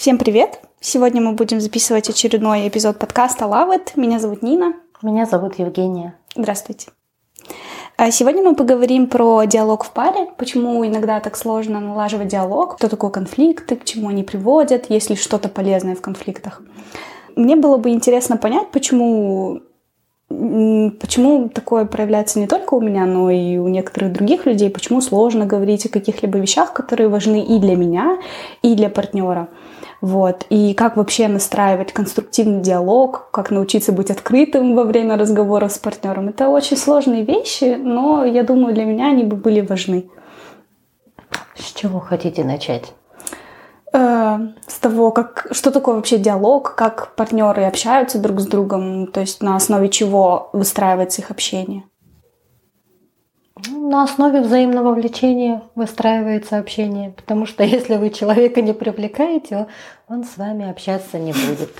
Всем привет! Сегодня мы будем записывать очередной эпизод подкаста Love It. Меня зовут Нина. Меня зовут Евгения. Здравствуйте. А сегодня мы поговорим про диалог в паре, почему иногда так сложно налаживать диалог, что такое конфликты, к чему они приводят, есть ли что-то полезное в конфликтах. Мне было бы интересно понять, почему почему такое проявляется не только у меня, но и у некоторых других людей, почему сложно говорить о каких-либо вещах, которые важны и для меня, и для партнера. Вот. И как вообще настраивать конструктивный диалог, как научиться быть открытым во время разговора с партнером. Это очень сложные вещи, но я думаю, для меня они бы были важны. С чего хотите начать? Э, с того, как, что такое вообще диалог, как партнеры общаются друг с другом, то есть на основе чего выстраивается их общение. На основе взаимного влечения выстраивается общение, потому что если вы человека не привлекаете, он с вами общаться не будет.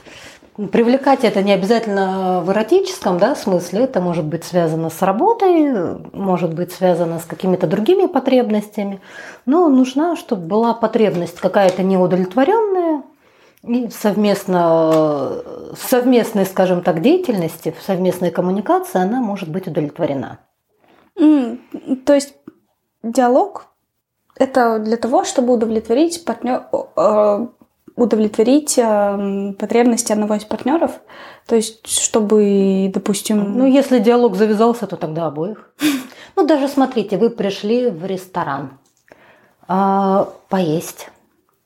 Привлекать это не обязательно в эротическом да, смысле, это может быть связано с работой, может быть связано с какими-то другими потребностями, но нужна, чтобы была потребность какая-то неудовлетворенная, и совместно, совместной, скажем так, деятельности, совместной коммуникации она может быть удовлетворена. Mm, то есть диалог это для того, чтобы удовлетворить партнер, э, удовлетворить э, потребности одного из партнеров. То есть, чтобы, допустим... Ну, если диалог завязался, то тогда обоих. Ну, даже смотрите, вы пришли в ресторан э, поесть.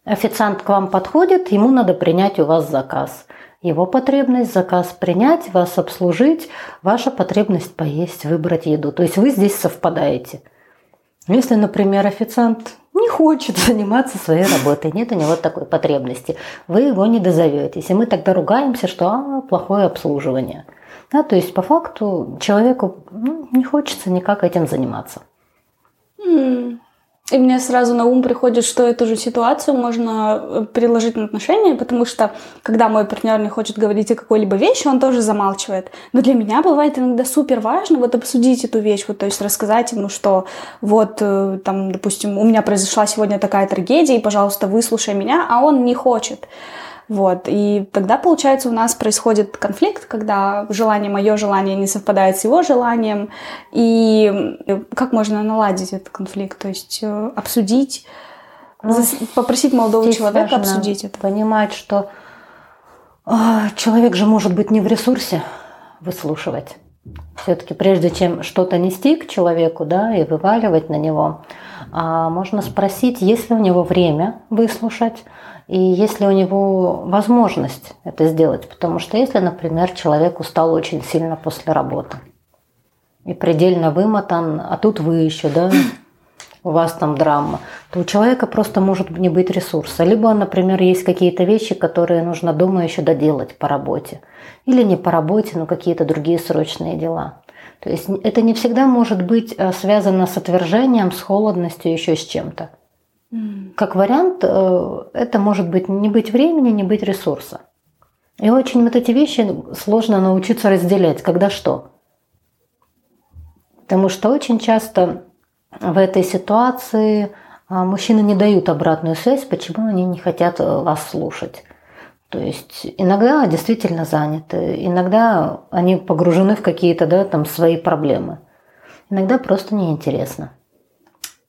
Официант к вам подходит, ему надо принять у вас заказ. Его потребность заказ принять, вас обслужить, ваша потребность поесть, выбрать еду. То есть вы здесь совпадаете. Если, например, официант не хочет заниматься своей работой, нет у него такой потребности, вы его не дозоветесь. И мы тогда ругаемся, что а, плохое обслуживание. Да, то есть по факту человеку ну, не хочется никак этим заниматься. И мне сразу на ум приходит, что эту же ситуацию можно э, переложить на отношения, потому что когда мой партнер не хочет говорить о какой-либо вещи, он тоже замалчивает. Но для меня бывает иногда супер важно вот обсудить эту вещь, вот, то есть рассказать ему, что вот э, там, допустим, у меня произошла сегодня такая трагедия, и, пожалуйста, выслушай меня, а он не хочет. Вот. И тогда, получается, у нас происходит конфликт, когда желание, мое желание не совпадает с его желанием. И как можно наладить этот конфликт? То есть э, обсудить, ну, попросить молодого человека обсудить это. Понимать, что а, человек же может быть не в ресурсе выслушивать. Все-таки прежде чем что-то нести к человеку, да, и вываливать на него, можно спросить, есть ли у него время выслушать, и есть ли у него возможность это сделать. Потому что если, например, человек устал очень сильно после работы и предельно вымотан, а тут вы еще, да, у вас там драма, то у человека просто может не быть ресурса. Либо, например, есть какие-то вещи, которые нужно дома еще доделать по работе. Или не по работе, но какие-то другие срочные дела. То есть это не всегда может быть э, связано с отвержением, с холодностью, еще с чем-то. Как вариант, э, это может быть не быть времени, не быть ресурса. И очень вот эти вещи сложно научиться разделять, когда что. Потому что очень часто в этой ситуации а, мужчины не дают обратную связь, почему они не хотят э, вас слушать. То есть иногда действительно заняты, иногда они погружены в какие-то да, там, свои проблемы. Иногда просто неинтересно.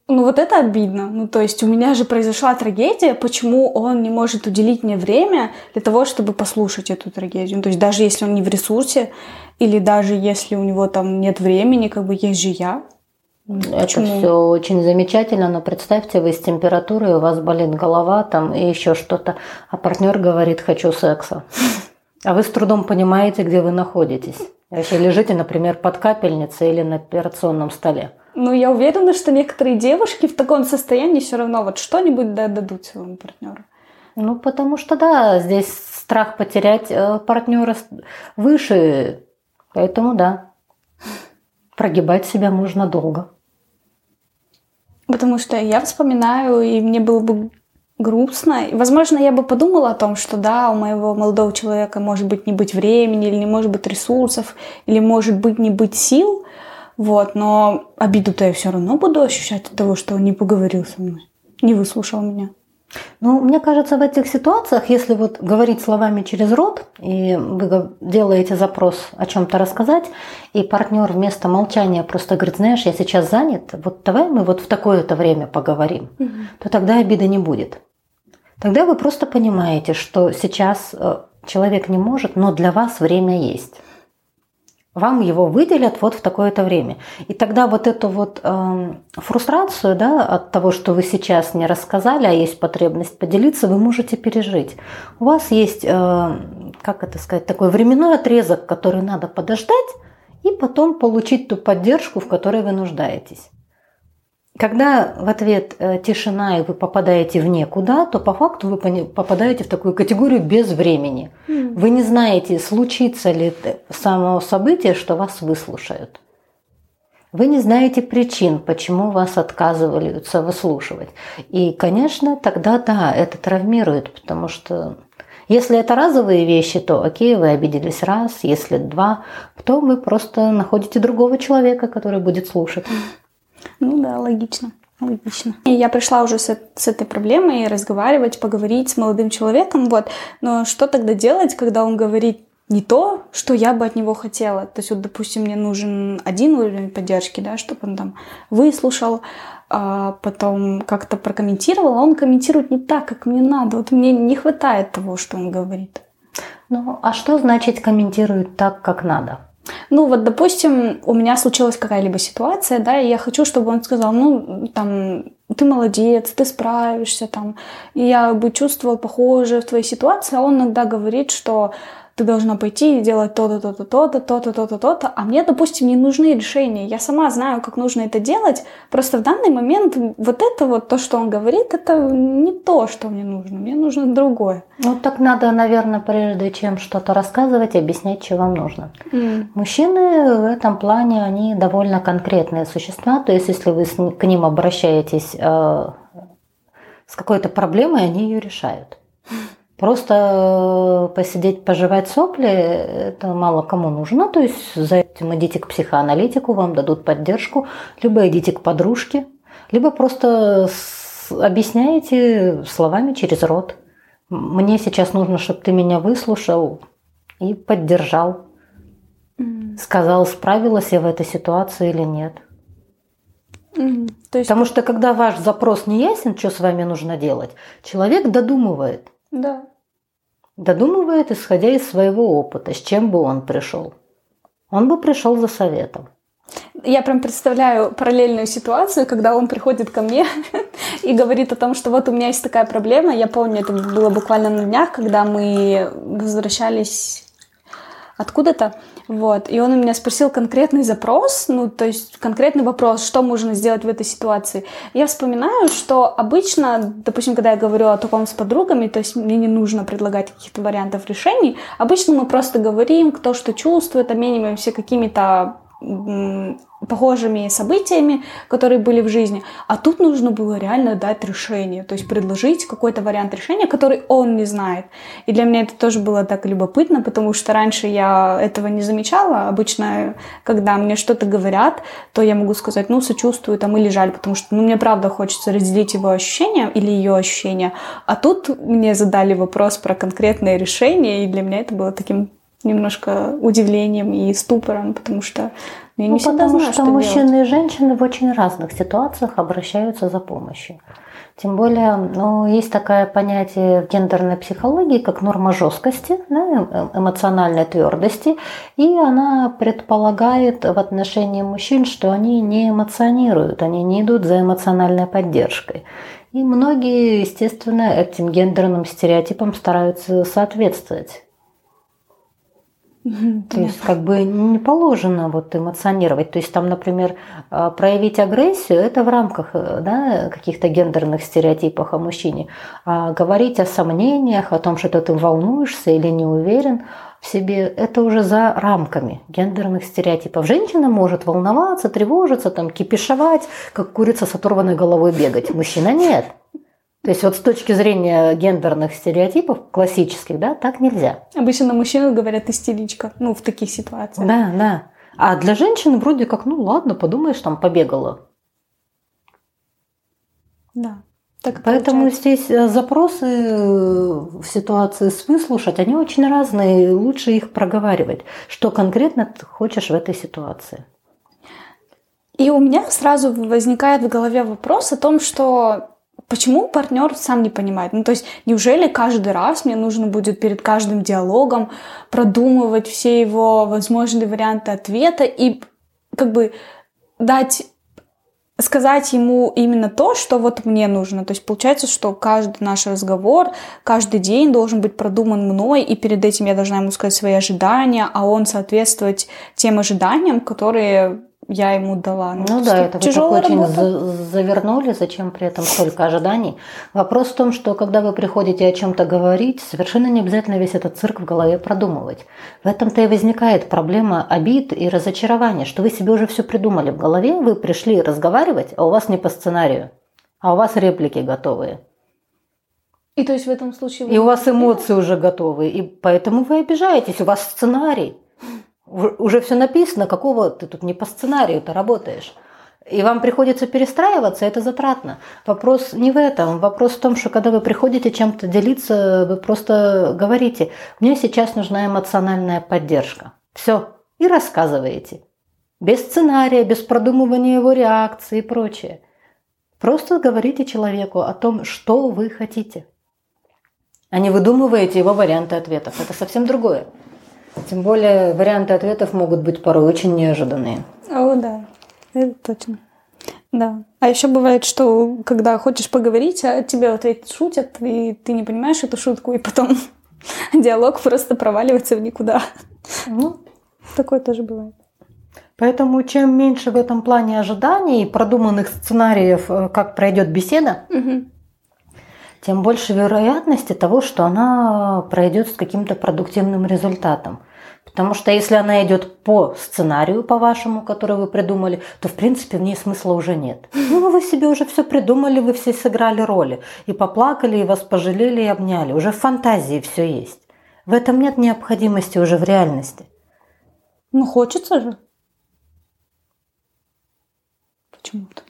Ну вот это обидно. Ну то есть у меня же произошла трагедия, почему он не может уделить мне время для того, чтобы послушать эту трагедию. Ну, то есть даже если он не в ресурсе, или даже если у него там нет времени, как бы есть же я. Это все очень замечательно, но представьте, вы с температурой, у вас болит голова там и еще что-то, а партнер говорит «хочу секса». А вы с трудом понимаете, где вы находитесь. Вообще лежите, например, под капельницей или на операционном столе. Ну, я уверена, что некоторые девушки в таком состоянии все равно вот что-нибудь дадут своему партнеру. Ну, потому что, да, здесь страх потерять э, партнера выше, поэтому, да, прогибать себя можно долго. Потому что я вспоминаю, и мне было бы грустно. Возможно, я бы подумала о том, что да, у моего молодого человека может быть не быть времени, или не может быть ресурсов, или может быть не быть сил, вот, но обиду-то я все равно буду ощущать от того, что он не поговорил со мной, не выслушал меня. Ну, мне кажется, в этих ситуациях, если вот говорить словами через рот, и вы делаете запрос о чем-то рассказать, и партнер вместо молчания просто говорит, знаешь, я сейчас занят, вот давай мы вот в такое-то время поговорим, угу. то тогда обиды не будет. Тогда вы просто понимаете, что сейчас э, человек не может, но для вас время есть вам его выделят вот в такое-то время. И тогда вот эту вот э, фрустрацию да, от того, что вы сейчас не рассказали, а есть потребность поделиться, вы можете пережить. У вас есть, э, как это сказать, такой временной отрезок, который надо подождать, и потом получить ту поддержку, в которой вы нуждаетесь. Когда в ответ э, тишина и вы попадаете в никуда, то по факту вы попадаете в такую категорию без времени. Mm. Вы не знаете, случится ли само событие, что вас выслушают. Вы не знаете причин, почему вас отказываются выслушивать. И, конечно, тогда да, это травмирует, потому что если это разовые вещи, то окей, вы обиделись раз, если два, то вы просто находите другого человека, который будет слушать. Ну да, логично. Логично. И я пришла уже с, с этой проблемой разговаривать, поговорить с молодым человеком, вот. Но что тогда делать, когда он говорит не то, что я бы от него хотела? То есть вот, допустим, мне нужен один уровень поддержки, да, чтобы он там выслушал, а потом как-то прокомментировал, а он комментирует не так, как мне надо. Вот мне не хватает того, что он говорит. Ну, а что значит комментирует так, как надо? Ну, вот, допустим, у меня случилась какая-либо ситуация, да, и я хочу, чтобы он сказал, ну, там, ты молодец, ты справишься, там, и я бы чувствовала похожее в твоей ситуации, а он иногда говорит, что ты должна пойти и делать то-то, то-то, то-то, то-то, то-то, то-то, а мне, допустим, не нужны решения. Я сама знаю, как нужно это делать, просто в данный момент вот это вот, то, что он говорит, это не то, что мне нужно, мне нужно другое. Ну, так надо, наверное, прежде чем что-то рассказывать, объяснять, что вам нужно. Mm. Мужчины в этом плане, они довольно конкретные существа, то есть если вы к ним обращаетесь э, с какой-то проблемой, они ее решают. Просто э, посидеть, пожевать сопли, это мало кому нужно. То есть за этим идите к психоаналитику, вам дадут поддержку, либо идите к подружке, либо просто объясняете словами через рот. Мне сейчас нужно, чтобы ты меня выслушал и поддержал. Сказал, справилась я в этой ситуации или нет. Mm. То есть... Потому что когда ваш запрос не ясен, что с вами нужно делать, человек додумывает. Да. Додумывает, исходя из своего опыта, с чем бы он пришел. Он бы пришел за советом. Я прям представляю параллельную ситуацию, когда он приходит ко мне и говорит о том, что вот у меня есть такая проблема. Я помню, это было буквально на днях, когда мы возвращались откуда-то. Вот. И он у меня спросил конкретный запрос, ну, то есть конкретный вопрос, что можно сделать в этой ситуации. Я вспоминаю, что обычно, допустим, когда я говорю о таком с подругами, то есть мне не нужно предлагать каких-то вариантов решений, обычно мы просто говорим, кто что чувствует, обмениваемся какими-то похожими событиями, которые были в жизни. А тут нужно было реально дать решение, то есть предложить какой-то вариант решения, который он не знает. И для меня это тоже было так любопытно, потому что раньше я этого не замечала. Обычно, когда мне что-то говорят, то я могу сказать, ну, сочувствую там или жаль, потому что, ну, мне правда хочется разделить его ощущения или ее ощущения. А тут мне задали вопрос про конкретное решение, и для меня это было таким немножко удивлением и ступором, потому что я не ну, всегда потому знаю, что, что мужчины делать. и женщины в очень разных ситуациях обращаются за помощью. Тем более, ну, есть такое понятие в гендерной психологии, как норма жесткости, да, эм, эм, эмоциональной твердости, и она предполагает в отношении мужчин, что они не эмоционируют, они не идут за эмоциональной поддержкой. И многие, естественно, этим гендерным стереотипам стараются соответствовать. То есть как бы не положено вот эмоционировать. То есть там, например, а, проявить агрессию, это в рамках э, да, каких-то гендерных стереотипов о мужчине. А говорить о сомнениях, о том, что ты волнуешься или не уверен в себе, это уже за рамками гендерных стереотипов. Женщина может волноваться, тревожиться, там, кипишевать, как курица с оторванной головой бегать. Мужчина нет. То есть вот с точки зрения гендерных стереотипов классических, да, так нельзя. Обычно на мужчину говорят истеричка, ну, в таких ситуациях. Да, да. А для женщины вроде как, ну ладно, подумаешь, там побегала. Да. Так Поэтому получается. здесь э, запросы э, в ситуации с выслушать, они очень разные, лучше их проговаривать. Что конкретно ты хочешь в этой ситуации? И у меня сразу возникает в голове вопрос о том, что почему партнер сам не понимает? Ну, то есть, неужели каждый раз мне нужно будет перед каждым диалогом продумывать все его возможные варианты ответа и как бы дать сказать ему именно то, что вот мне нужно. То есть получается, что каждый наш разговор, каждый день должен быть продуман мной, и перед этим я должна ему сказать свои ожидания, а он соответствовать тем ожиданиям, которые я ему дала. Ну, ну да, это вы так очень работа. завернули, зачем при этом столько ожиданий. Вопрос в том, что когда вы приходите о чем-то говорить, совершенно не обязательно весь этот цирк в голове продумывать. В этом-то и возникает проблема обид и разочарования, что вы себе уже все придумали в голове, вы пришли разговаривать, а у вас не по сценарию, а у вас реплики готовые. И то есть в этом случае... И у вас эмоции уже готовы, и поэтому вы обижаетесь, у вас сценарий уже все написано, какого ты тут не по сценарию-то работаешь. И вам приходится перестраиваться, это затратно. Вопрос не в этом. Вопрос в том, что когда вы приходите чем-то делиться, вы просто говорите, мне сейчас нужна эмоциональная поддержка. Все. И рассказываете. Без сценария, без продумывания его реакции и прочее. Просто говорите человеку о том, что вы хотите. А не выдумываете его варианты ответов. Это совсем другое. Тем более варианты ответов могут быть порой очень неожиданные. О, да, это точно. Да. А еще бывает, что когда хочешь поговорить, а тебе в ответ шутят, и ты не понимаешь эту шутку, и потом диалог просто проваливается в никуда. Ну, такое тоже бывает. Поэтому чем меньше в этом плане ожиданий, продуманных сценариев, э, как пройдет беседа, угу. Тем больше вероятности того, что она пройдет с каким-то продуктивным результатом. Потому что если она идет по сценарию, по вашему, который вы придумали, то в принципе в ней смысла уже нет. Ну, вы себе уже все придумали, вы все сыграли роли. И поплакали, и вас пожалели, и обняли. Уже в фантазии все есть. В этом нет необходимости уже в реальности. Ну, хочется же. Почему-то.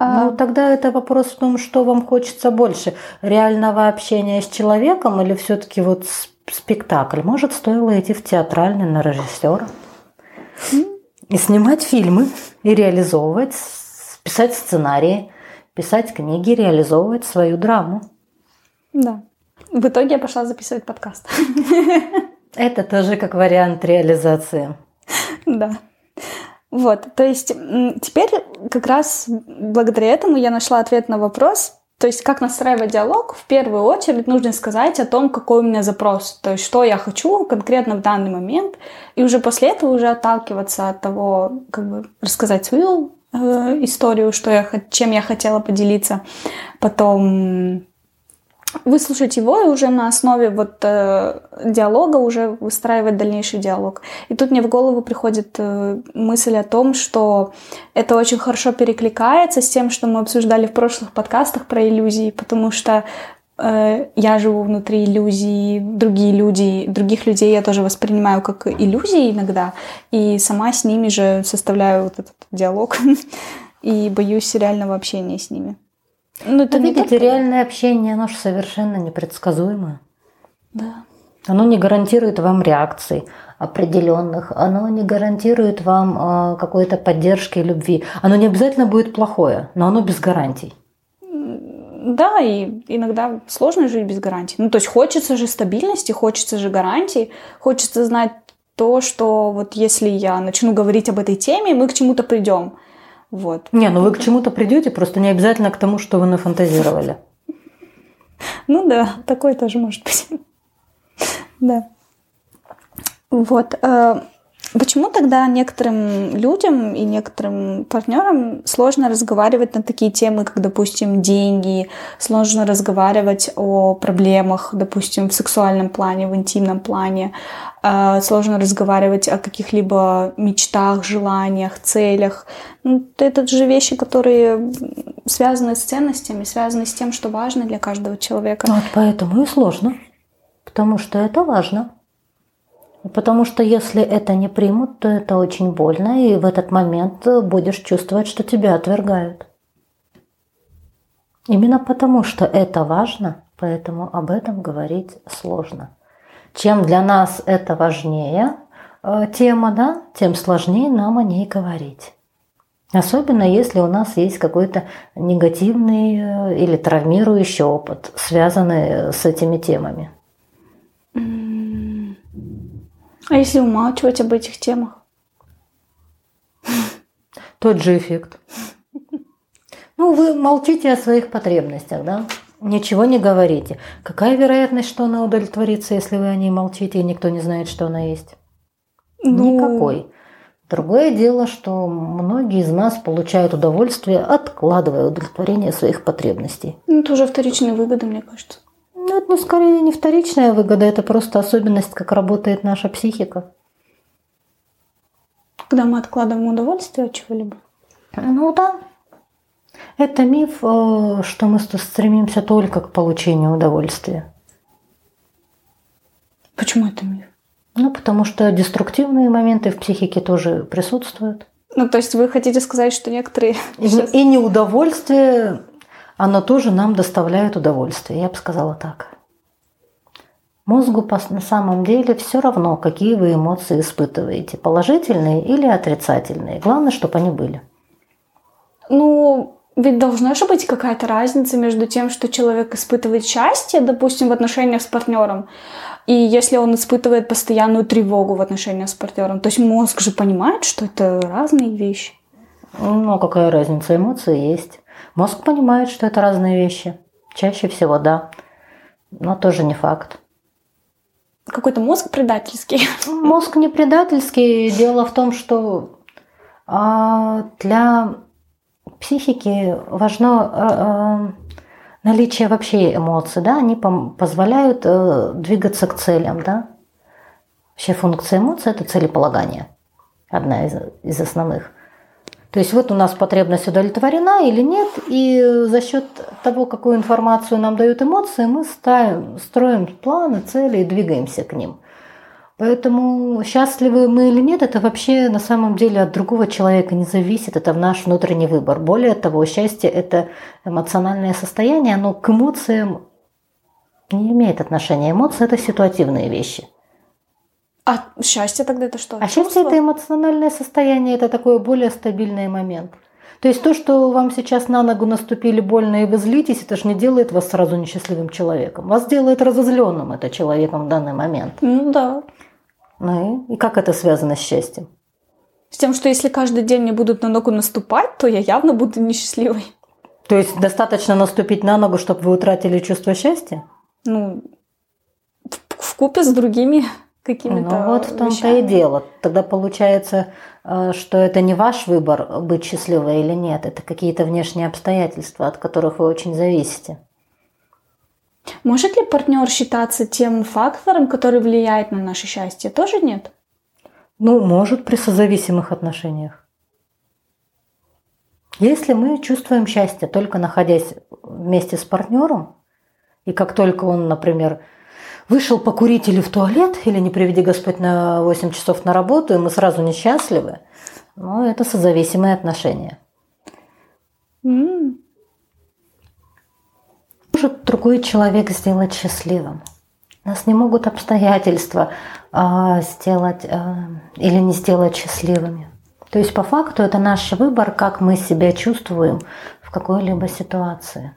Ну, тогда это вопрос в том, что вам хочется больше. Реального общения с человеком или все-таки вот спектакль. Может, стоило идти в театральный на режиссера и снимать фильмы, и реализовывать, писать сценарии, писать книги, реализовывать свою драму. Да. В итоге я пошла записывать подкаст. Это тоже как вариант реализации. Да. Вот, то есть теперь как раз благодаря этому я нашла ответ на вопрос, то есть, как настраивать диалог, в первую очередь нужно сказать о том, какой у меня запрос, то есть, что я хочу конкретно в данный момент, и уже после этого уже отталкиваться от того, как бы рассказать свою э, историю, что я, чем я хотела поделиться, потом выслушать его и уже на основе вот э, диалога уже выстраивать дальнейший диалог. И тут мне в голову приходит э, мысль о том, что это очень хорошо перекликается с тем, что мы обсуждали в прошлых подкастах про иллюзии, потому что э, я живу внутри иллюзий, другие люди, других людей я тоже воспринимаю как иллюзии иногда, и сама с ними же составляю вот этот диалог и боюсь реального общения с ними. Ну, это видите, только... реальное общение, оно же совершенно непредсказуемое. Да. Оно не гарантирует вам реакций определенных, оно не гарантирует вам э, какой-то поддержки и любви. Оно не обязательно будет плохое, но оно без гарантий. Да, и иногда сложно жить без гарантий. Ну, то есть хочется же стабильности, хочется же гарантий, хочется знать то, что вот если я начну говорить об этой теме, мы к чему-то придем. Вот. Не, ну вы к чему-то придете, просто не обязательно к тому, что вы нафантазировали. Ну да, такое тоже может быть. Да. Вот. Почему тогда некоторым людям и некоторым партнерам сложно разговаривать на такие темы, как, допустим, деньги, сложно разговаривать о проблемах, допустим, в сексуальном плане, в интимном плане, э, сложно разговаривать о каких-либо мечтах, желаниях, целях. Ну, это же вещи, которые связаны с ценностями, связаны с тем, что важно для каждого человека. Вот поэтому и сложно, потому что это важно. Потому что если это не примут, то это очень больно, и в этот момент будешь чувствовать, что тебя отвергают. Именно потому, что это важно, поэтому об этом говорить сложно. Чем для нас это важнее э, тема, да, тем сложнее нам о ней говорить. Особенно если у нас есть какой-то негативный э, или травмирующий опыт, связанный с этими темами. А если умалчивать об этих темах? Тот же эффект. Ну, вы молчите о своих потребностях, да? Ничего не говорите. Какая вероятность, что она удовлетворится, если вы о ней молчите, и никто не знает, что она есть? Ну... Никакой. Другое дело, что многие из нас получают удовольствие, откладывая удовлетворение своих потребностей. Ну, это уже вторичная выгода, мне кажется. Это ну, скорее не вторичная выгода, это просто особенность, как работает наша психика. Когда мы откладываем удовольствие от чего-либо? Ну да. Это миф, э, что мы стремимся только к получению удовольствия. Почему это миф? Ну, потому что деструктивные моменты в психике тоже присутствуют. Ну, то есть вы хотите сказать, что некоторые... И, сейчас... и неудовольствие, оно тоже нам доставляет удовольствие, я бы сказала так. Мозгу на самом деле все равно, какие вы эмоции испытываете, положительные или отрицательные. Главное, чтобы они были. Ну, ведь должна же быть какая-то разница между тем, что человек испытывает счастье, допустим, в отношениях с партнером, и если он испытывает постоянную тревогу в отношениях с партнером. То есть мозг же понимает, что это разные вещи. Ну, какая разница? Эмоции есть. Мозг понимает, что это разные вещи. Чаще всего, да. Но тоже не факт. Какой-то мозг предательский. Мозг не предательский. Дело в том, что а, для психики важно э, э, наличие вообще эмоций, да, они позволяют э, двигаться к целям, да. Вообще функция эмоций – это целеполагание, одна из, из основных. То есть вот у нас потребность удовлетворена или нет, и за счет того, какую информацию нам дают эмоции, мы ставим, строим планы, цели и двигаемся к ним – Поэтому счастливы мы или нет, это вообще на самом деле от другого человека не зависит, это наш внутренний выбор. Более того, счастье – это эмоциональное состояние, оно к эмоциям не имеет отношения. Эмоции – это ситуативные вещи. А счастье тогда это что? А счастье – это эмоциональное состояние, это такой более стабильный момент. То есть то, что вам сейчас на ногу наступили больно и вы злитесь, это же не делает вас сразу несчастливым человеком. Вас делает разозленным это человеком в данный момент. Ну да. Ну и, и как это связано с счастьем? С тем, что если каждый день мне будут на ногу наступать, то я явно буду несчастливой. То есть достаточно наступить на ногу, чтобы вы утратили чувство счастья? Ну, в купе с другими какими-то Ну вот в том-то и дело. Тогда получается, э, что это не ваш выбор быть счастливой или нет, это какие-то внешние обстоятельства, от которых вы очень зависите. Может ли партнер считаться тем фактором, который влияет на наше счастье? Тоже нет? Ну, может при созависимых отношениях. Если мы чувствуем счастье только находясь вместе с партнером, и как только он, например, вышел покурить или в туалет, или не приведи Господь на 8 часов на работу, и мы сразу несчастливы, ну, это созависимые отношения. Mm может другой человек сделать счастливым. Нас не могут обстоятельства э, сделать э, или не сделать счастливыми. То есть по факту это наш выбор, как мы себя чувствуем в какой-либо ситуации.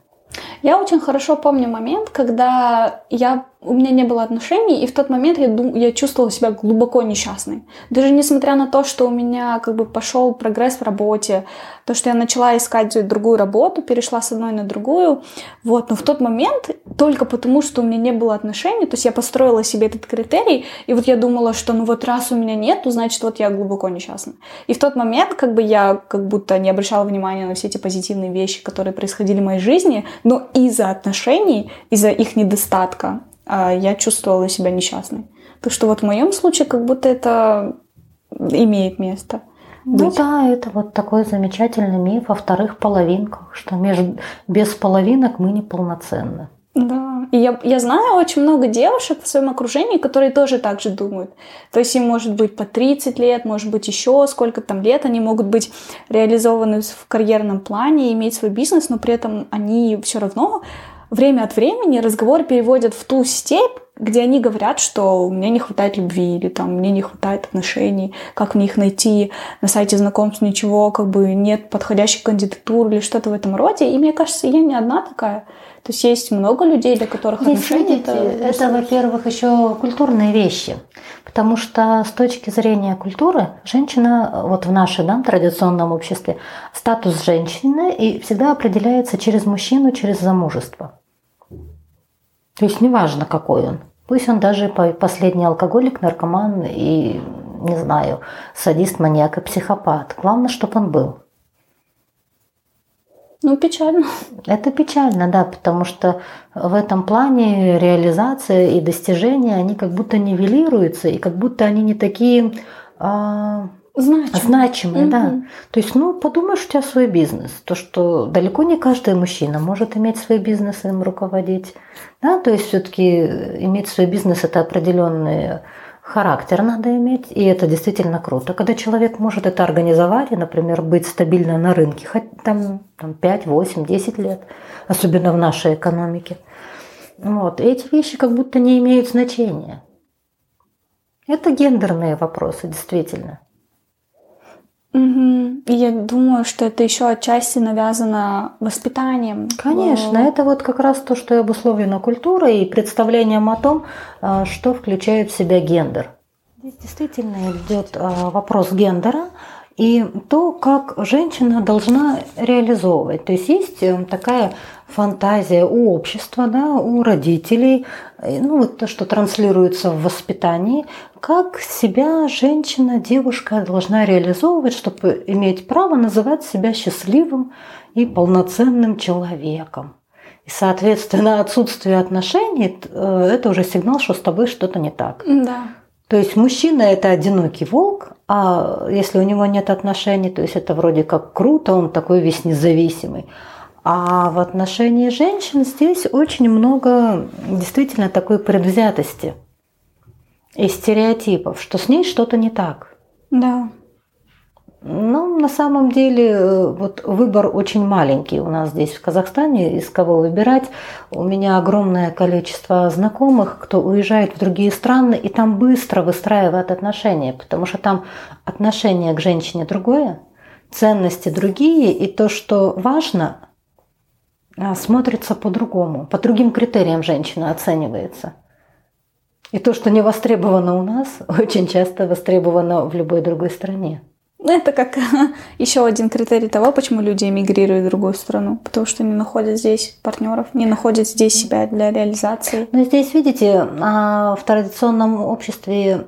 Я очень хорошо помню момент, когда я у меня не было отношений, и в тот момент я, дум, я чувствовала себя глубоко несчастной. Даже несмотря на то, что у меня как бы пошел прогресс в работе, то, что я начала искать другую работу, перешла с одной на другую, вот, но в тот момент, только потому, что у меня не было отношений, то есть я построила себе этот критерий, и вот я думала, что ну вот раз у меня нет, то значит вот я глубоко несчастна. И в тот момент как бы я как будто не обращала внимания на все эти позитивные вещи, которые происходили в моей жизни, но из-за отношений, из-за их недостатка, я чувствовала себя несчастной. Так что вот в моем случае как будто это имеет место. Ну быть. да, это вот такой замечательный миф о вторых половинках, что между, без половинок мы неполноценны. Да. И я, я знаю очень много девушек в своем окружении, которые тоже так же думают. То есть им может быть по 30 лет, может быть еще сколько там лет, они могут быть реализованы в карьерном плане, иметь свой бизнес, но при этом они все равно время от времени разговор переводят в ту степь, где они говорят, что мне не хватает любви или там мне не хватает отношений, как мне их найти, на сайте знакомств ничего, как бы нет подходящей кандидатуры или что-то в этом роде. И мне кажется, я не одна такая. То есть есть много людей, для которых Здесь, отношения видите, это, это во-первых, еще культурные вещи. Потому что с точки зрения культуры женщина, вот в нашем да, традиционном обществе, статус женщины и всегда определяется через мужчину, через замужество. То есть неважно, какой он. Пусть он даже последний алкоголик, наркоман и, не знаю, садист, маньяк и психопат. Главное, чтобы он был. Ну, печально. Это печально, да, потому что в этом плане реализация и достижения, они как будто нивелируются, и как будто они не такие а, значимые, значимые угу. да. То есть, ну, подумаешь, у тебя свой бизнес. То, что далеко не каждый мужчина может иметь свой бизнес им руководить. Да, то есть все-таки иметь свой бизнес – это определенный характер надо иметь, и это действительно круто. Когда человек может это организовать и, например, быть стабильно на рынке, хоть там, там 5, 8, 10 лет, особенно в нашей экономике. Вот. И эти вещи как будто не имеют значения. Это гендерные вопросы, действительно. Угу. И я думаю, что это еще отчасти навязано воспитанием. Конечно, это вот как раз то, что обусловлено культурой и представлением о том, а, что включает в себя гендер. Здесь действительно идет а, вопрос гендера и то, как женщина должна реализовывать. То есть есть э, такая фантазия у общества, да, у родителей, ну вот то, что транслируется в воспитании, как себя женщина, девушка должна реализовывать, чтобы иметь право называть себя счастливым и полноценным человеком. И, соответственно, отсутствие отношений э, – это уже сигнал, что с тобой что-то не так. Да. То есть мужчина – это одинокий волк, а если у него нет отношений, то есть это вроде как круто, он такой весь независимый. А в отношении женщин здесь очень много действительно такой предвзятости и стереотипов, что с ней что-то не так. Да. Ну, на самом деле, э, вот выбор очень маленький у нас здесь в Казахстане, из кого выбирать. У меня огромное количество знакомых, кто уезжает в другие страны и там быстро выстраивает отношения, потому что там отношение к женщине другое, ценности другие, и то, что важно, а, смотрится по-другому, по другим критериям женщина оценивается. И то, что не востребовано у нас, очень часто востребовано в любой другой стране. Ну, это как еще один критерий того, почему люди эмигрируют в другую страну. Потому что не находят здесь партнеров, не находят здесь себя для реализации. Но здесь, видите, а, в традиционном обществе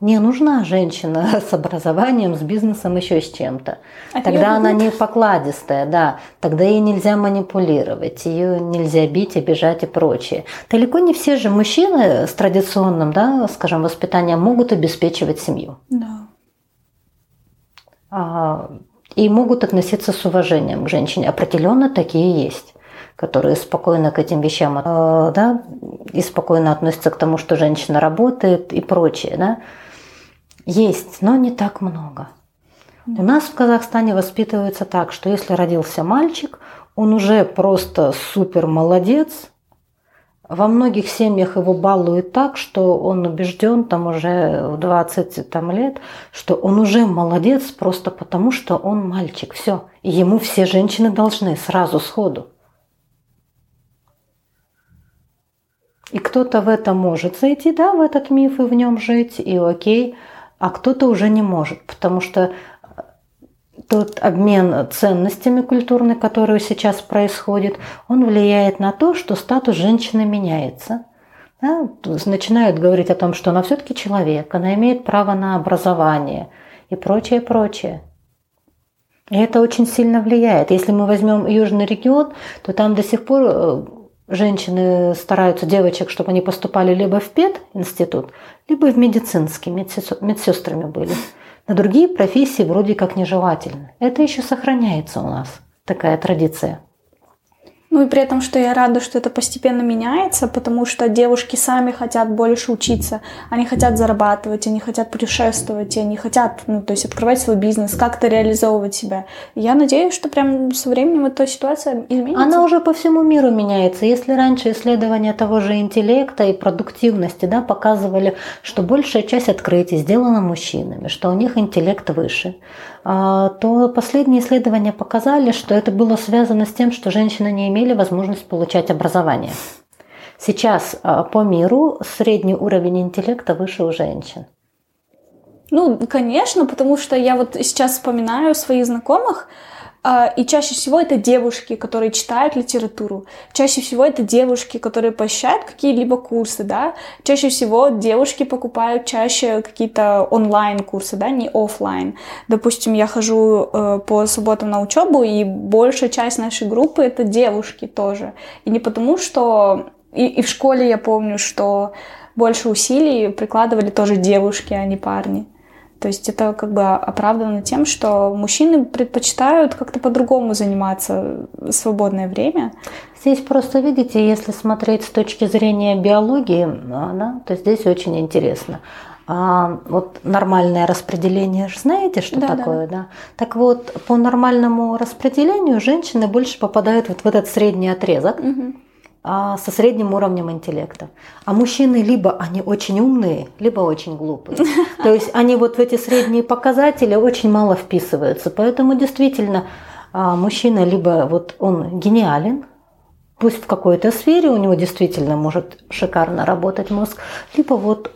не нужна женщина с образованием, с бизнесом, еще с чем-то. А Тогда она не покладистая, да. Тогда ей нельзя манипулировать, ее нельзя бить, обижать и прочее. Далеко не все же мужчины с традиционным, да, скажем, воспитанием могут обеспечивать семью. Да. А, и могут относиться с уважением к женщине. Определенно такие есть которые спокойно к этим вещам э, да, и спокойно относятся к тому, что женщина работает и прочее. Да. Есть, но не так много. У нас в Казахстане воспитывается так, что если родился мальчик, он уже просто супер молодец. Во многих семьях его балуют так, что он убежден там уже в 20 там, лет, что он уже молодец просто потому, что он мальчик. Все. И ему все женщины должны сразу сходу. И кто-то в это может зайти, да, в этот миф и в нем жить, и окей а кто-то уже не может, потому что тот обмен ценностями культурными, который сейчас происходит, он влияет на то, что статус женщины меняется. Да? Начинают говорить о том, что она все-таки человек, она имеет право на образование и прочее, прочее. И это очень сильно влияет. Если мы возьмем южный регион, то там до сих пор э, женщины стараются девочек, чтобы они поступали либо в пединститут, либо в медицинский, медсестрами были. На другие профессии вроде как нежелательно. Это еще сохраняется у нас, такая традиция. Ну и при этом, что я рада, что это постепенно меняется, потому что девушки сами хотят больше учиться, они хотят зарабатывать, они хотят путешествовать, они хотят, ну, то есть открывать свой бизнес, как-то реализовывать себя. И я надеюсь, что прям со временем эта ситуация изменится. Она уже по всему миру меняется. Если раньше исследования того же интеллекта и продуктивности да, показывали, что большая часть открытий сделана мужчинами, что у них интеллект выше, а, то последние исследования показали, что это было связано с тем, что женщины не имели возможность получать образование. Сейчас а, по миру средний уровень интеллекта выше у женщин. Ну, конечно, потому что я вот сейчас вспоминаю своих знакомых, и чаще всего это девушки, которые читают литературу. Чаще всего это девушки, которые посещают какие-либо курсы, да. Чаще всего девушки покупают чаще какие-то онлайн-курсы, да, не офлайн. Допустим, я хожу э, по субботам на учебу, и большая часть нашей группы это девушки тоже. И не потому, что... И, и в школе я помню, что больше усилий прикладывали тоже девушки, а не парни. То есть это как бы оправдано тем, что мужчины предпочитают как-то по-другому заниматься в свободное время. Здесь просто, видите, если смотреть с точки зрения биологии, да, то здесь очень интересно. А вот нормальное распределение, знаете, что да, такое, да. да? Так вот, по нормальному распределению женщины больше попадают вот в этот средний отрезок. Угу а, со средним уровнем интеллекта. А мужчины либо они очень умные, либо очень глупые. То есть они вот в эти средние показатели очень мало вписываются. Поэтому действительно а, мужчина либо вот он гениален, пусть в какой-то сфере у него действительно может шикарно работать мозг, либо вот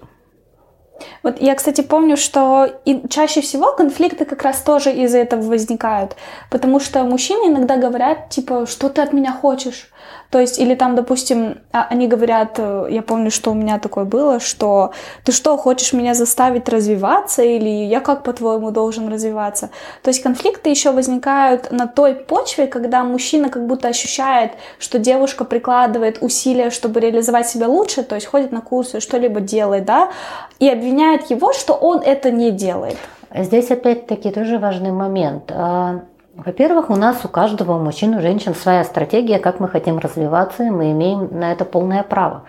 вот я, кстати, помню, что и чаще всего конфликты как раз тоже из-за этого возникают. Потому что мужчины иногда говорят, типа, что ты от меня хочешь? То есть, или там, допустим, а, они говорят, э, я помню, что у меня такое было, что ты что, хочешь меня заставить развиваться, или я как, по-твоему, должен развиваться? То есть конфликты еще возникают на той почве, когда мужчина как будто ощущает, что девушка прикладывает усилия, чтобы реализовать себя лучше, то есть ходит на курсы, что-либо делает, да, и обвиняет его, что он это не делает. Здесь опять-таки тоже важный момент. Во-первых, у нас у каждого, у мужчин, у женщин своя стратегия, как мы хотим развиваться, и мы имеем на это полное право.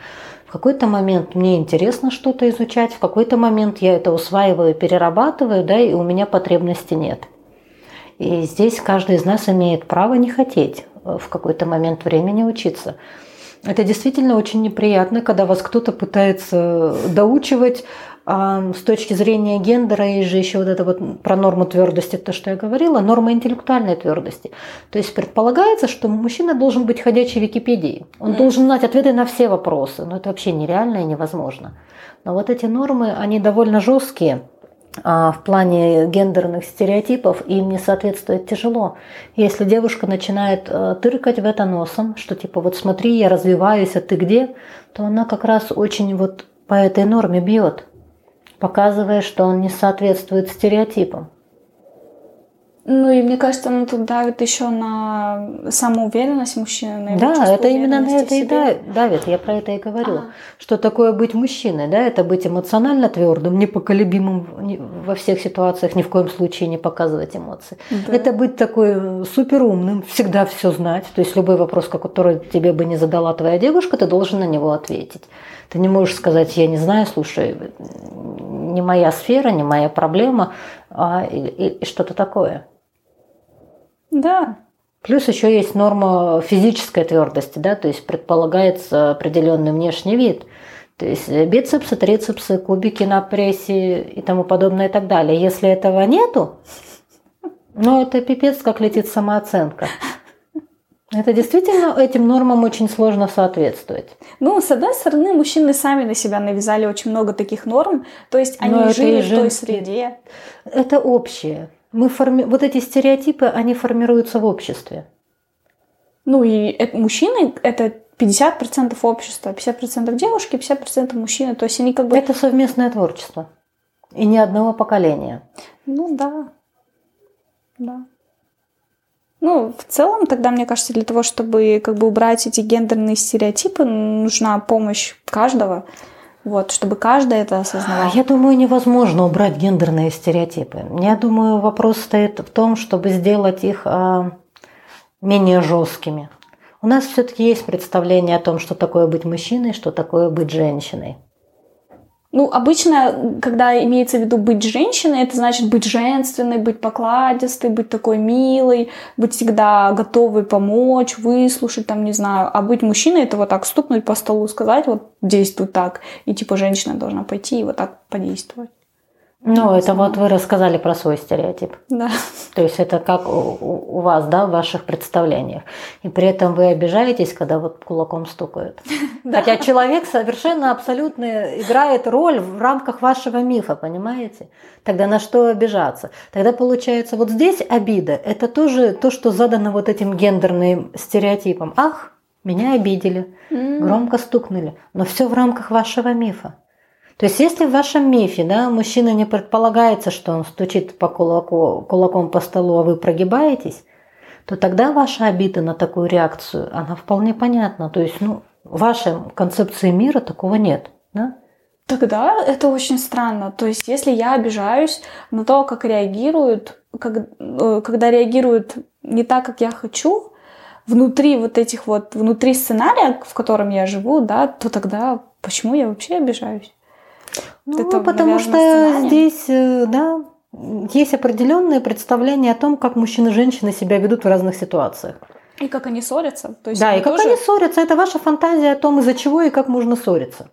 В какой-то момент мне интересно что-то изучать, в какой-то момент я это усваиваю, перерабатываю, да, и у меня потребности нет. И здесь каждый из нас имеет право не хотеть в какой-то момент времени учиться. Это действительно очень неприятно, когда вас кто-то пытается доучивать, а с точки зрения гендера есть же еще вот это вот про норму твердости, то, что я говорила, норма интеллектуальной твердости. То есть предполагается, что мужчина должен быть ходячей Википедией. Он mm. должен знать ответы на все вопросы. Но это вообще нереально и невозможно. Но вот эти нормы, они довольно жесткие а в плане гендерных стереотипов им не соответствует тяжело. Если девушка начинает э, тыркать в это носом, что типа вот смотри, я развиваюсь, а ты где, то она как раз очень вот по этой норме бьет показывая, что он не соответствует стереотипам. Ну и мне кажется, оно тут давит еще на самоуверенность мужчины. На да, это именно на это и давит. Я про это и говорю. А. Что такое быть мужчиной? Да, это быть эмоционально твердым, непоколебимым во всех ситуациях, ни в коем случае не показывать эмоции. Да. Это быть такой суперумным, всегда все знать. То есть любой вопрос, который тебе бы не задала твоя девушка, ты должен на него ответить. Ты не можешь сказать, я не знаю, слушай, не моя сфера, не моя проблема, а, и, и что-то такое. Да. Плюс еще есть норма физической твердости, да, то есть предполагается определенный внешний вид. То есть бицепсы, трицепсы, кубики на прессе и тому подобное и так далее. Если этого нету, ну это пипец, как летит самооценка. Это действительно этим нормам очень сложно соответствовать. Ну, с одной стороны, мужчины сами на себя навязали очень много таких норм, то есть они Но жили в той среде. Это общее. Мы форми... Вот эти стереотипы, они формируются в обществе. Ну и это, мужчины — это 50% общества, 50% девушки, 50% мужчины. То есть они как бы... Это совместное творчество. И ни одного поколения. Ну да. Да. Ну, в целом, тогда, мне кажется, для того, чтобы как бы убрать эти гендерные стереотипы, нужна помощь каждого. Вот, чтобы каждый это осознавал. Я думаю, невозможно убрать гендерные стереотипы. Я думаю, вопрос стоит в том, чтобы сделать их а, менее жесткими. У нас все-таки есть представление о том, что такое быть мужчиной, что такое быть женщиной. Ну, обычно, когда имеется в виду быть женщиной, это значит быть женственной, быть покладистой, быть такой милой, быть всегда готовой помочь, выслушать, там, не знаю. А быть мужчиной — это вот так стукнуть по столу, сказать, вот действуй так. И типа женщина должна пойти и вот так подействовать. Ну, это вот вы рассказали про свой стереотип. Да. То есть это как у, у вас, да, в ваших представлениях. И при этом вы обижаетесь, когда вот кулаком стукают. Хотя человек совершенно абсолютно играет роль в рамках вашего мифа, понимаете? Тогда на что обижаться? Тогда получается, вот здесь обида, это тоже то, что задано вот этим гендерным стереотипом. Ах, меня обидели, громко стукнули. Но все в рамках вашего мифа. То есть если в вашем мифе да, мужчина не предполагается, что он стучит по кулаку, кулаком по столу, а вы прогибаетесь, то тогда ваша обида на такую реакцию, она вполне понятна. То есть ну, в вашей концепции мира такого нет. Да? Тогда это очень странно. То есть если я обижаюсь на то, как реагируют, как, э, когда реагируют не так, как я хочу, внутри вот этих вот, внутри сценария, в котором я живу, да, то тогда почему я вообще обижаюсь? Ну, это, потому что здесь, э, да, есть определенное представление о том, как мужчины и женщины себя ведут в разных ситуациях. И как они ссорятся. То есть да, и как тоже... они ссорятся. Это ваша фантазия о том, из-за чего и как можно ссориться.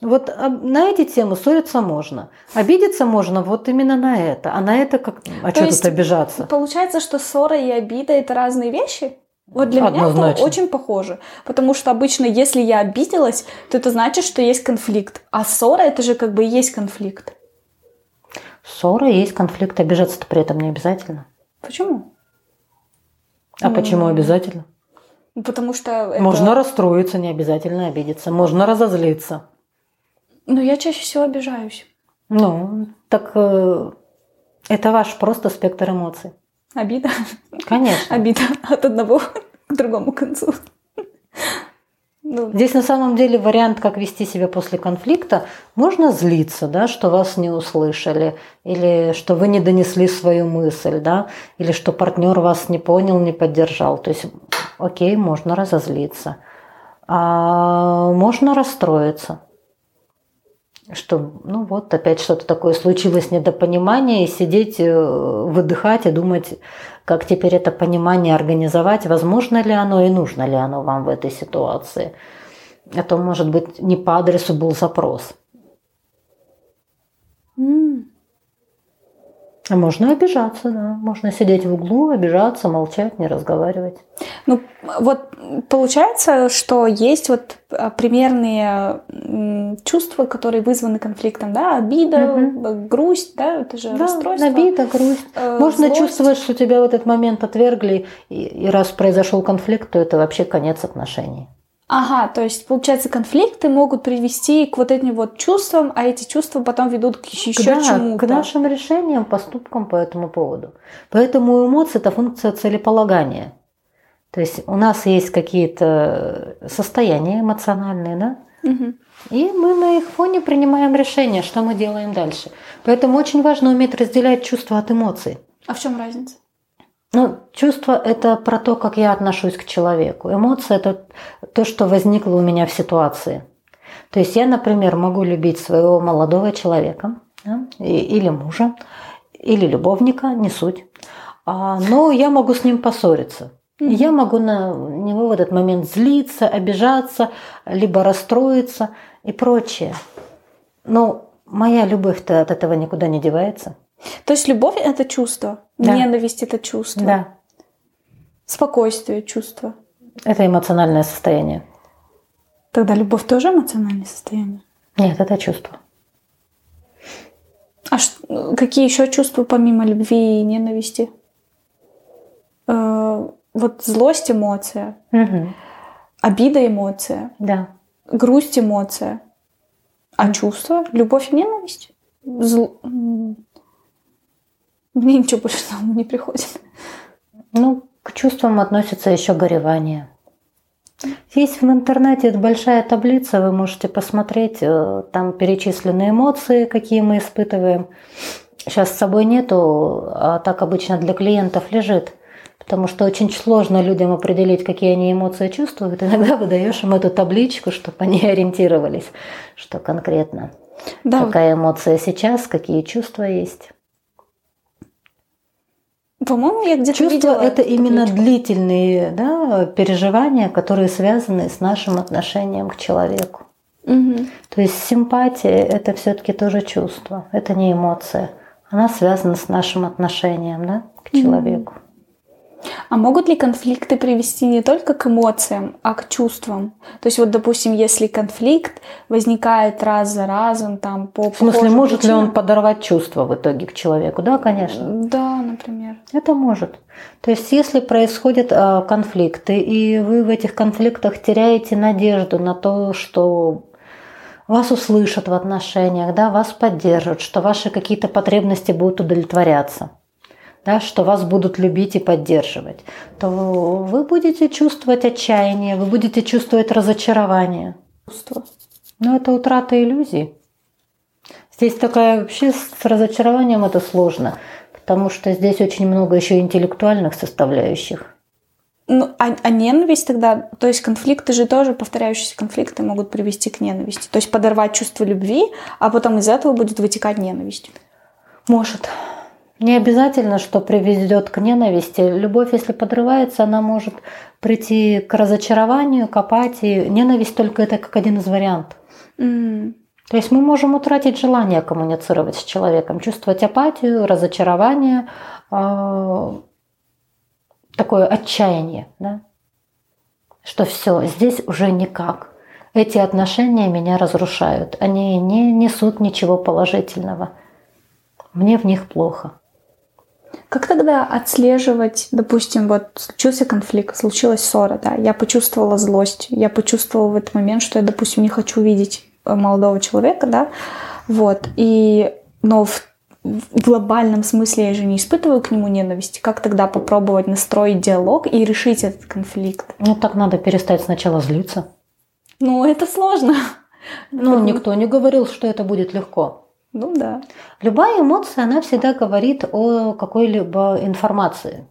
Вот на эти темы ссориться можно. Обидеться можно вот именно на это. А на это как... А То что тут обижаться? Получается, что ссора и обида – это разные вещи? Вот для Однозначно. меня это очень похоже. Потому что обычно, если я обиделась, то это значит, что есть конфликт. А ссора это же как бы и есть конфликт. Ссора есть конфликт, обижаться-то при этом не обязательно. Почему? А ну, почему обязательно? Потому что это... Можно расстроиться, не обязательно обидеться. Можно разозлиться. Но я чаще всего обижаюсь. Ну, так э, это ваш просто спектр эмоций. Обида? Конечно. Обида от одного к другому концу. Ну. Здесь на самом деле вариант, как вести себя после конфликта, можно злиться, да, что вас не услышали, или что вы не донесли свою мысль, да, или что партнер вас не понял, не поддержал. То есть, окей, можно разозлиться. А можно расстроиться что, ну вот, опять что-то такое случилось, недопонимание, и сидеть, э, выдыхать и думать, как теперь это понимание организовать, возможно ли оно и нужно ли оно вам в этой ситуации. А то, может быть, не по адресу был запрос. А можно обижаться, да. Можно сидеть в углу, обижаться, молчать, не разговаривать. Ну, вот получается, что есть вот а, примерные чувства, которые вызваны конфликтом, да, обида, угу. грусть, да, это же да, расстройство. обида, грусть. Э, Можно злость. чувствовать, что тебя в этот момент отвергли, и, и раз произошел конфликт, то это вообще конец отношений. Ага, то есть, получается, конфликты могут привести к вот этим вот чувствам, а эти чувства потом ведут к еще да, чему-то. к нашим решениям, поступкам по этому поводу. Поэтому эмоции – это функция целеполагания. То есть у нас есть какие-то состояния эмоциональные, да? Угу. И мы на их фоне принимаем решение, что мы делаем дальше. Поэтому очень важно уметь разделять чувства от эмоций. А в чем разница? Ну, чувство – это про то, как я отношусь к человеку. Эмоция – это то, что возникло у меня в ситуации. То есть я, например, могу любить своего молодого человека да, или мужа, или любовника, не суть. А, но я могу с ним поссориться. Я могу на него в этот момент злиться, обижаться, либо расстроиться и прочее. Но моя любовь-то от этого никуда не девается. То есть любовь это чувство, да. ненависть это чувство. Да. Спокойствие чувство. Это эмоциональное состояние. Тогда любовь тоже эмоциональное состояние? Нет, это чувство. А что, какие еще чувства помимо любви и ненависти? Э, вот злость эмоция, угу. обида эмоция, да. грусть эмоция, а чувства, любовь и ненависть. Зл... Мне ничего больше на ум не приходит. Ну, к чувствам относится еще горевание. Есть в интернете большая таблица, вы можете посмотреть, э, там перечислены эмоции, какие мы испытываем. Сейчас с собой нету, а так обычно для клиентов лежит. Потому что очень сложно людям определить, какие они эмоции чувствуют. Иногда выдаешь им эту табличку, чтобы они ориентировались, что конкретно. Да. Какая эмоция сейчас, какие чувства есть. По-моему, я где-то Чувства видела это именно табличку. длительные да, переживания, которые связаны с нашим отношением к человеку. Угу. То есть симпатия это все-таки тоже чувство, это не эмоция. Она связана с нашим отношением да, к человеку. А могут ли конфликты привести не только к эмоциям, а к чувствам? То есть вот, допустим, если конфликт возникает раз за разом, там по В смысле, может причинам... ли он подорвать чувства в итоге к человеку? Да, конечно. Да, например. Это может. То есть если происходят э, конфликты, и вы в этих конфликтах теряете надежду на то, что вас услышат в отношениях, да, вас поддержат, что ваши какие-то потребности будут удовлетворяться – да, что вас будут любить и поддерживать, то вы будете чувствовать отчаяние, вы будете чувствовать разочарование. Но это утрата иллюзий. Здесь такая вообще с разочарованием это сложно, потому что здесь очень много еще интеллектуальных составляющих. Ну, а, а ненависть тогда, то есть конфликты же тоже, повторяющиеся конфликты могут привести к ненависти. То есть подорвать чувство любви, а потом из этого будет вытекать ненависть. Может. Не обязательно, что приведет к ненависти. Любовь, если подрывается, она может прийти к разочарованию, к апатии. Ненависть только это как один из вариантов. Mm. То есть мы можем утратить желание коммуницировать с человеком, чувствовать апатию, разочарование, э, такое отчаяние, да? что все, здесь уже никак. Эти отношения меня разрушают, они не несут ничего положительного. Мне в них плохо. Как тогда отслеживать, допустим, вот случился конфликт, случилась ссора, да, я почувствовала злость, я почувствовала в этот момент, что я, допустим, не хочу видеть молодого человека, да, вот, и, но в, в глобальном смысле я же не испытываю к нему ненависти. Как тогда попробовать настроить диалог и решить этот конфликт? Ну, так надо перестать сначала злиться. Ну, это сложно. Ну, никто не говорил, что это будет легко. Ну да. Любая эмоция, она всегда говорит о какой-либо информации.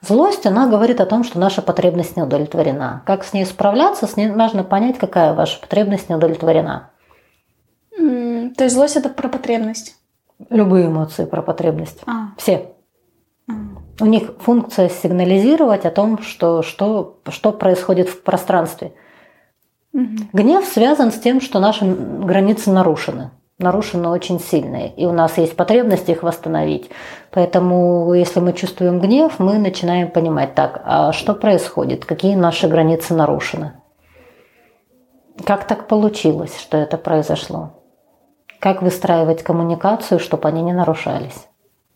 Злость, она говорит о том, что наша потребность не удовлетворена. Как с ней справляться, с ней нужно понять, какая ваша потребность не удовлетворена. То есть злость это про потребность? Любые эмоции про потребность. А. Все. А. У них функция сигнализировать о том, что, что, что происходит в пространстве. Угу. Гнев связан с тем, что наши границы нарушены нарушены очень сильные, и у нас есть потребность их восстановить. Поэтому, если мы чувствуем гнев, мы начинаем понимать, так, а что происходит, какие наши границы нарушены. Как так получилось, что это произошло? Как выстраивать коммуникацию, чтобы они не нарушались?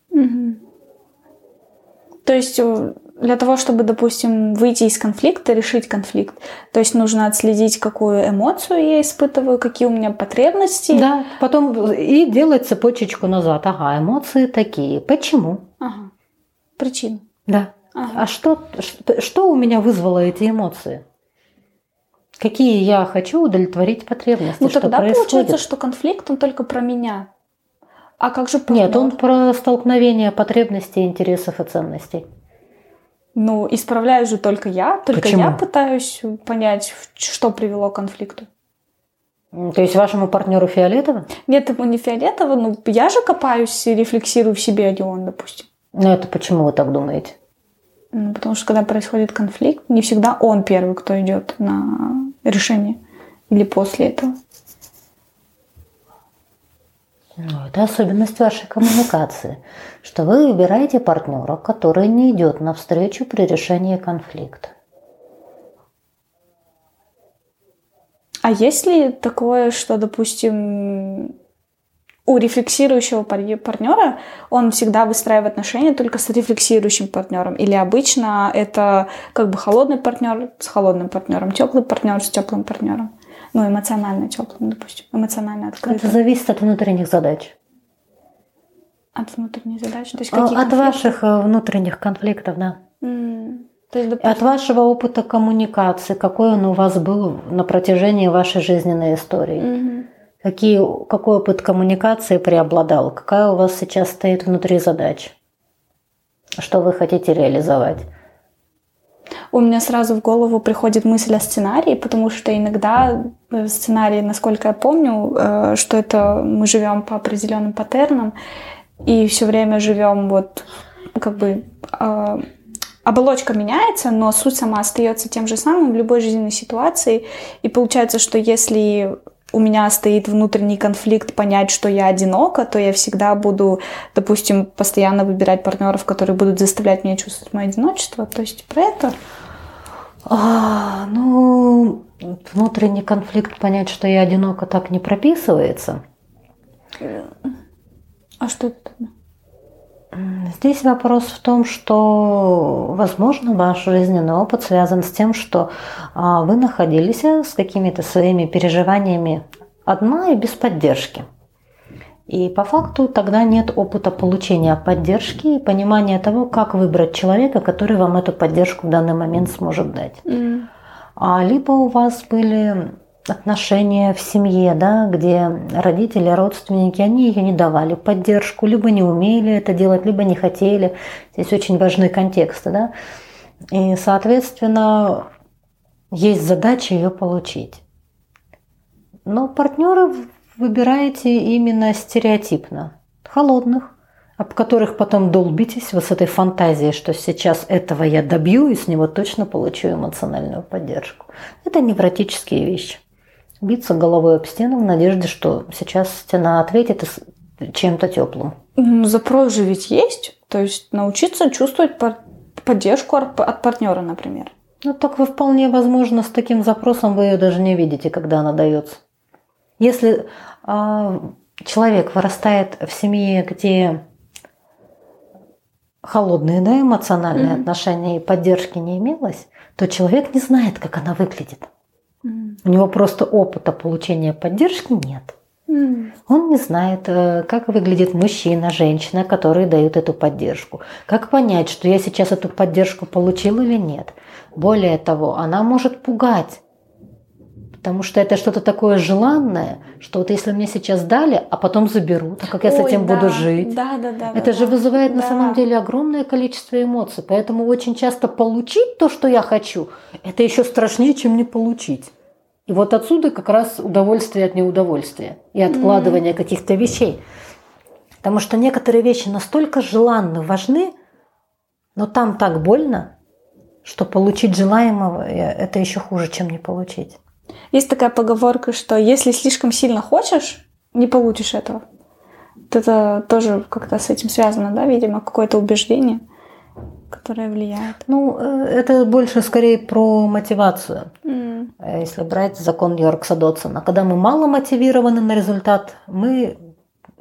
Угу. То есть э, для того, чтобы, допустим, выйти из конфликта, решить конфликт, то есть нужно отследить, какую эмоцию я испытываю, какие у меня потребности. Да, потом и делать цепочечку назад. Ага, эмоции такие. Почему? Ага. Причин. Да. Ага. А что, что, что у меня вызвало эти эмоции? Какие я хочу удовлетворить потребности? Ну тогда происходит? получается, что конфликт он только про меня. А как же партнер? Нет, он про столкновение потребностей, интересов и ценностей. Ну, исправляю же только я, только Почему? я пытаюсь понять, что привело к конфликту. То есть вашему партнеру фиолетово? Нет, ему не фиолетово, но я же копаюсь и рефлексирую в себе, а не он, допустим. Ну, это почему вы так думаете? Ну, потому что когда происходит конфликт, не всегда он первый, кто идет на решение. Или после этого. Ну, это особенность вашей коммуникации, что вы выбираете партнера, который не идет навстречу при решении конфликта. А есть ли такое, что, допустим, у рефлексирующего партнера он всегда выстраивает отношения только с рефлексирующим партнером? Или обычно это как бы холодный партнер с холодным партнером, теплый партнер с теплым партнером? ну, эмоционально теплым, допустим, эмоционально открытым. Это зависит от внутренних задач. От внутренних задач? То есть какие от конфликты? ваших э, внутренних конфликтов, да. Mm. То есть, допустим... От вашего опыта коммуникации, какой он у вас был на протяжении вашей жизненной истории. Mm-hmm. Какие, какой опыт коммуникации преобладал? Какая у вас сейчас стоит внутри задач? Что вы хотите реализовать? у меня сразу в голову приходит мысль о сценарии, потому что иногда э, сценарий, насколько я помню, э, что это мы живем по определенным паттернам и все время живем вот как бы э, оболочка меняется, но суть сама остается тем же самым в любой жизненной ситуации. И получается, что если у меня стоит внутренний конфликт понять, что я одинока, то я всегда буду, допустим, постоянно выбирать партнеров, которые будут заставлять меня чувствовать мое одиночество. То есть про это. А, ну, внутренний конфликт понять, что я одинока, так не прописывается. А что это? Здесь вопрос в том, что, возможно, ваш жизненный опыт связан с тем, что а, вы находились с какими-то своими переживаниями одна и без поддержки. И по факту тогда нет опыта получения поддержки и понимания того, как выбрать человека, который вам эту поддержку в данный момент сможет дать. Mm. А либо у вас были отношения в семье, да, где родители, родственники, они ее не давали поддержку, либо не умели это делать, либо не хотели. Здесь очень важны контексты, да. И, соответственно, есть задача ее получить. Но партнеры выбираете именно стереотипно, холодных, об которых потом долбитесь вот с этой фантазией, что сейчас этого я добью и с него точно получу эмоциональную поддержку. Это невротические вещи биться головой об стену в надежде, что сейчас стена ответит чем-то теплым. Ну, запрос же ведь есть. То есть научиться чувствовать поддержку от партнера, например. Ну, так вы вполне возможно с таким запросом вы ее даже не видите, когда она дается. Если э, человек вырастает в семье, где холодные, да, эмоциональные mm-hmm. отношения и поддержки не имелось, то человек не знает, как она выглядит. Mm. У него просто опыта получения поддержки нет. Mm. Он не знает, э, как выглядит мужчина, женщина, которые дают эту поддержку. Как понять, что я сейчас эту поддержку получил или нет. Более того, она может пугать. Потому что это что-то такое желанное, что вот если мне сейчас дали, а потом заберут, а как я Ой, с этим да, буду жить? Да, да, да. Это да, же вызывает да. на самом деле огромное количество эмоций. Поэтому очень часто получить то, что я хочу, это еще страшнее, чем не получить. И вот отсюда как раз удовольствие от неудовольствия и откладывание mm. каких-то вещей. Потому что некоторые вещи настолько желанны, важны, но там так больно, что получить желаемого э, это еще хуже, чем не получить. Есть такая поговорка, что если слишком сильно хочешь, не получишь этого. Это тоже как-то с этим связано, да, видимо, какое-то убеждение, которое влияет. Ну, э, это больше скорее про мотивацию. Mm. Если брать закон Йоркса Дотсона. Когда мы мало мотивированы на результат, мы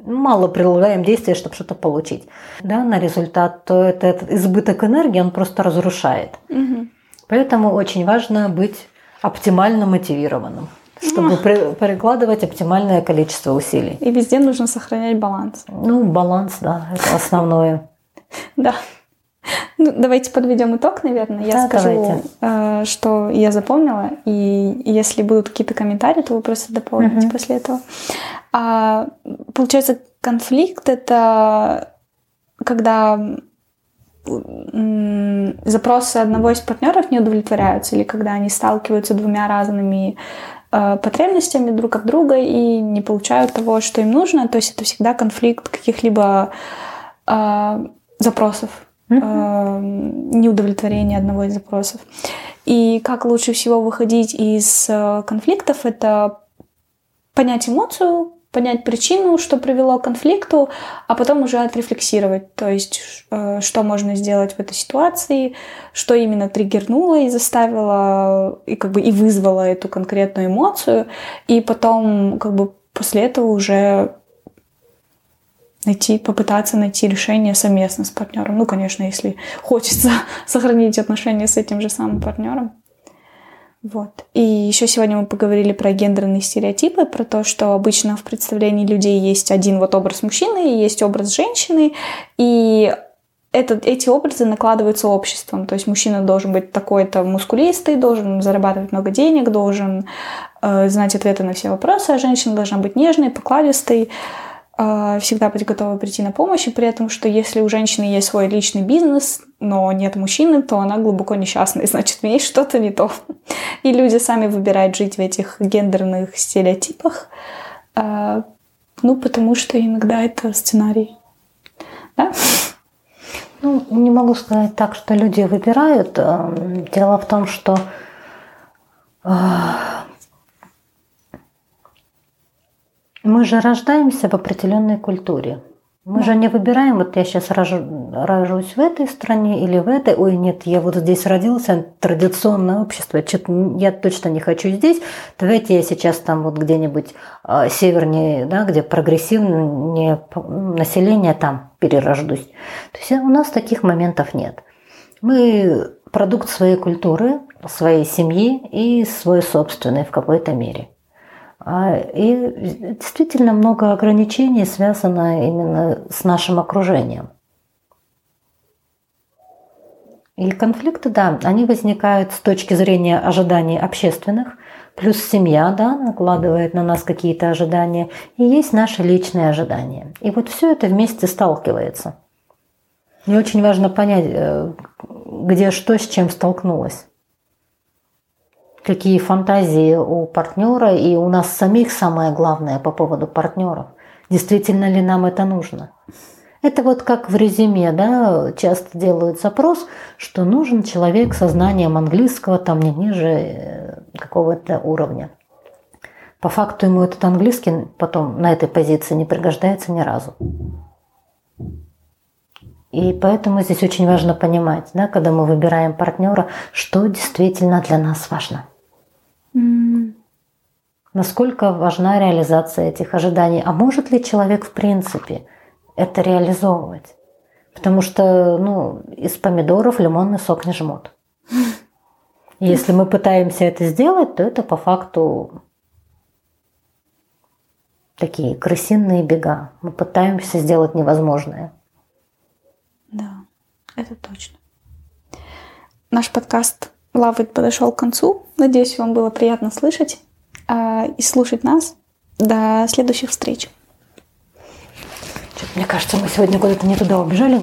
мало прилагаем действия, чтобы что-то получить да, на результат, то этот избыток энергии, он просто разрушает. Mm-hmm. Поэтому очень важно быть оптимально мотивированным, чтобы при, прикладывать оптимальное количество усилий. И везде нужно сохранять баланс. Ну, баланс, да, это основное. Да. Ну, давайте подведем итог, наверное. Я да, скажу. Э, что я запомнила, и если будут какие-то комментарии, то вы просто дополните угу. после этого. А, получается, конфликт это когда запросы одного из партнеров не удовлетворяются, или когда они сталкиваются двумя разными э, потребностями друг от друга и не получают того, что им нужно. То есть это всегда конфликт каких-либо э, запросов, э, неудовлетворения одного из запросов. И как лучше всего выходить из э, конфликтов, это понять эмоцию, понять причину, что привело к конфликту, а потом уже отрефлексировать, то есть э, что можно сделать в этой ситуации, что именно триггернуло и заставило, и как бы и вызвало эту конкретную эмоцию, и потом как бы после этого уже найти, попытаться найти решение совместно с партнером. Ну, конечно, если хочется сохранить отношения с этим же самым партнером. Вот. И еще сегодня мы поговорили про гендерные стереотипы, про то, что обычно в представлении людей есть один вот образ мужчины и есть образ женщины, и это, эти образы накладываются обществом. То есть мужчина должен быть такой-то мускулистый, должен зарабатывать много денег, должен э, знать ответы на все вопросы, а женщина должна быть нежной, покладистой. Э, всегда быть готовой прийти на помощь, и при этом, что если у женщины есть свой личный бизнес, но нет мужчины, то она глубоко несчастна, и значит, в ней что-то не то. И люди сами выбирают жить в этих гендерных стереотипах, э, ну, потому что иногда это сценарий. Да? Ну, не могу сказать так, что люди выбирают. Эм, дело в том, что э, мы же рождаемся в определенной культуре. Мы да. же не выбираем, вот я сейчас рожу, рожусь в этой стране или в этой, ой, нет, я вот здесь родился, традиционное общество, что-то я точно не хочу здесь, давайте я сейчас там вот где-нибудь э, севернее, да, где прогрессивное население, там перерождусь. То есть у нас таких моментов нет. Мы продукт своей культуры, своей семьи и свой собственный в какой-то мере. А, и действительно много ограничений связано именно с нашим окружением. И конфликты, да, они возникают с точки зрения ожиданий общественных, плюс семья, да, накладывает на нас какие-то ожидания, и есть наши личные ожидания. И вот все это вместе сталкивается. И очень важно понять, э, где что с чем столкнулось какие фантазии у партнера и у нас самих самое главное по поводу партнеров. Действительно ли нам это нужно? Это вот как в резюме, да, часто делают запрос, что нужен человек со знанием английского там не ниже э, какого-то уровня. По факту ему этот английский потом на этой позиции не пригождается ни разу. И поэтому здесь очень важно понимать, да, когда мы выбираем партнера, что действительно для нас важно. Mm. Насколько важна реализация этих ожиданий? А может ли человек в принципе это реализовывать? Потому что ну, из помидоров лимонный сок не жмут. Если мы пытаемся это сделать, то это по факту такие крысиные бега. Мы пытаемся сделать невозможное. Да, это точно. Наш подкаст Лавит подошел к концу. Надеюсь, вам было приятно слышать э, и слушать нас. До следующих встреч. Мне кажется, мы сегодня куда-то не туда убежали.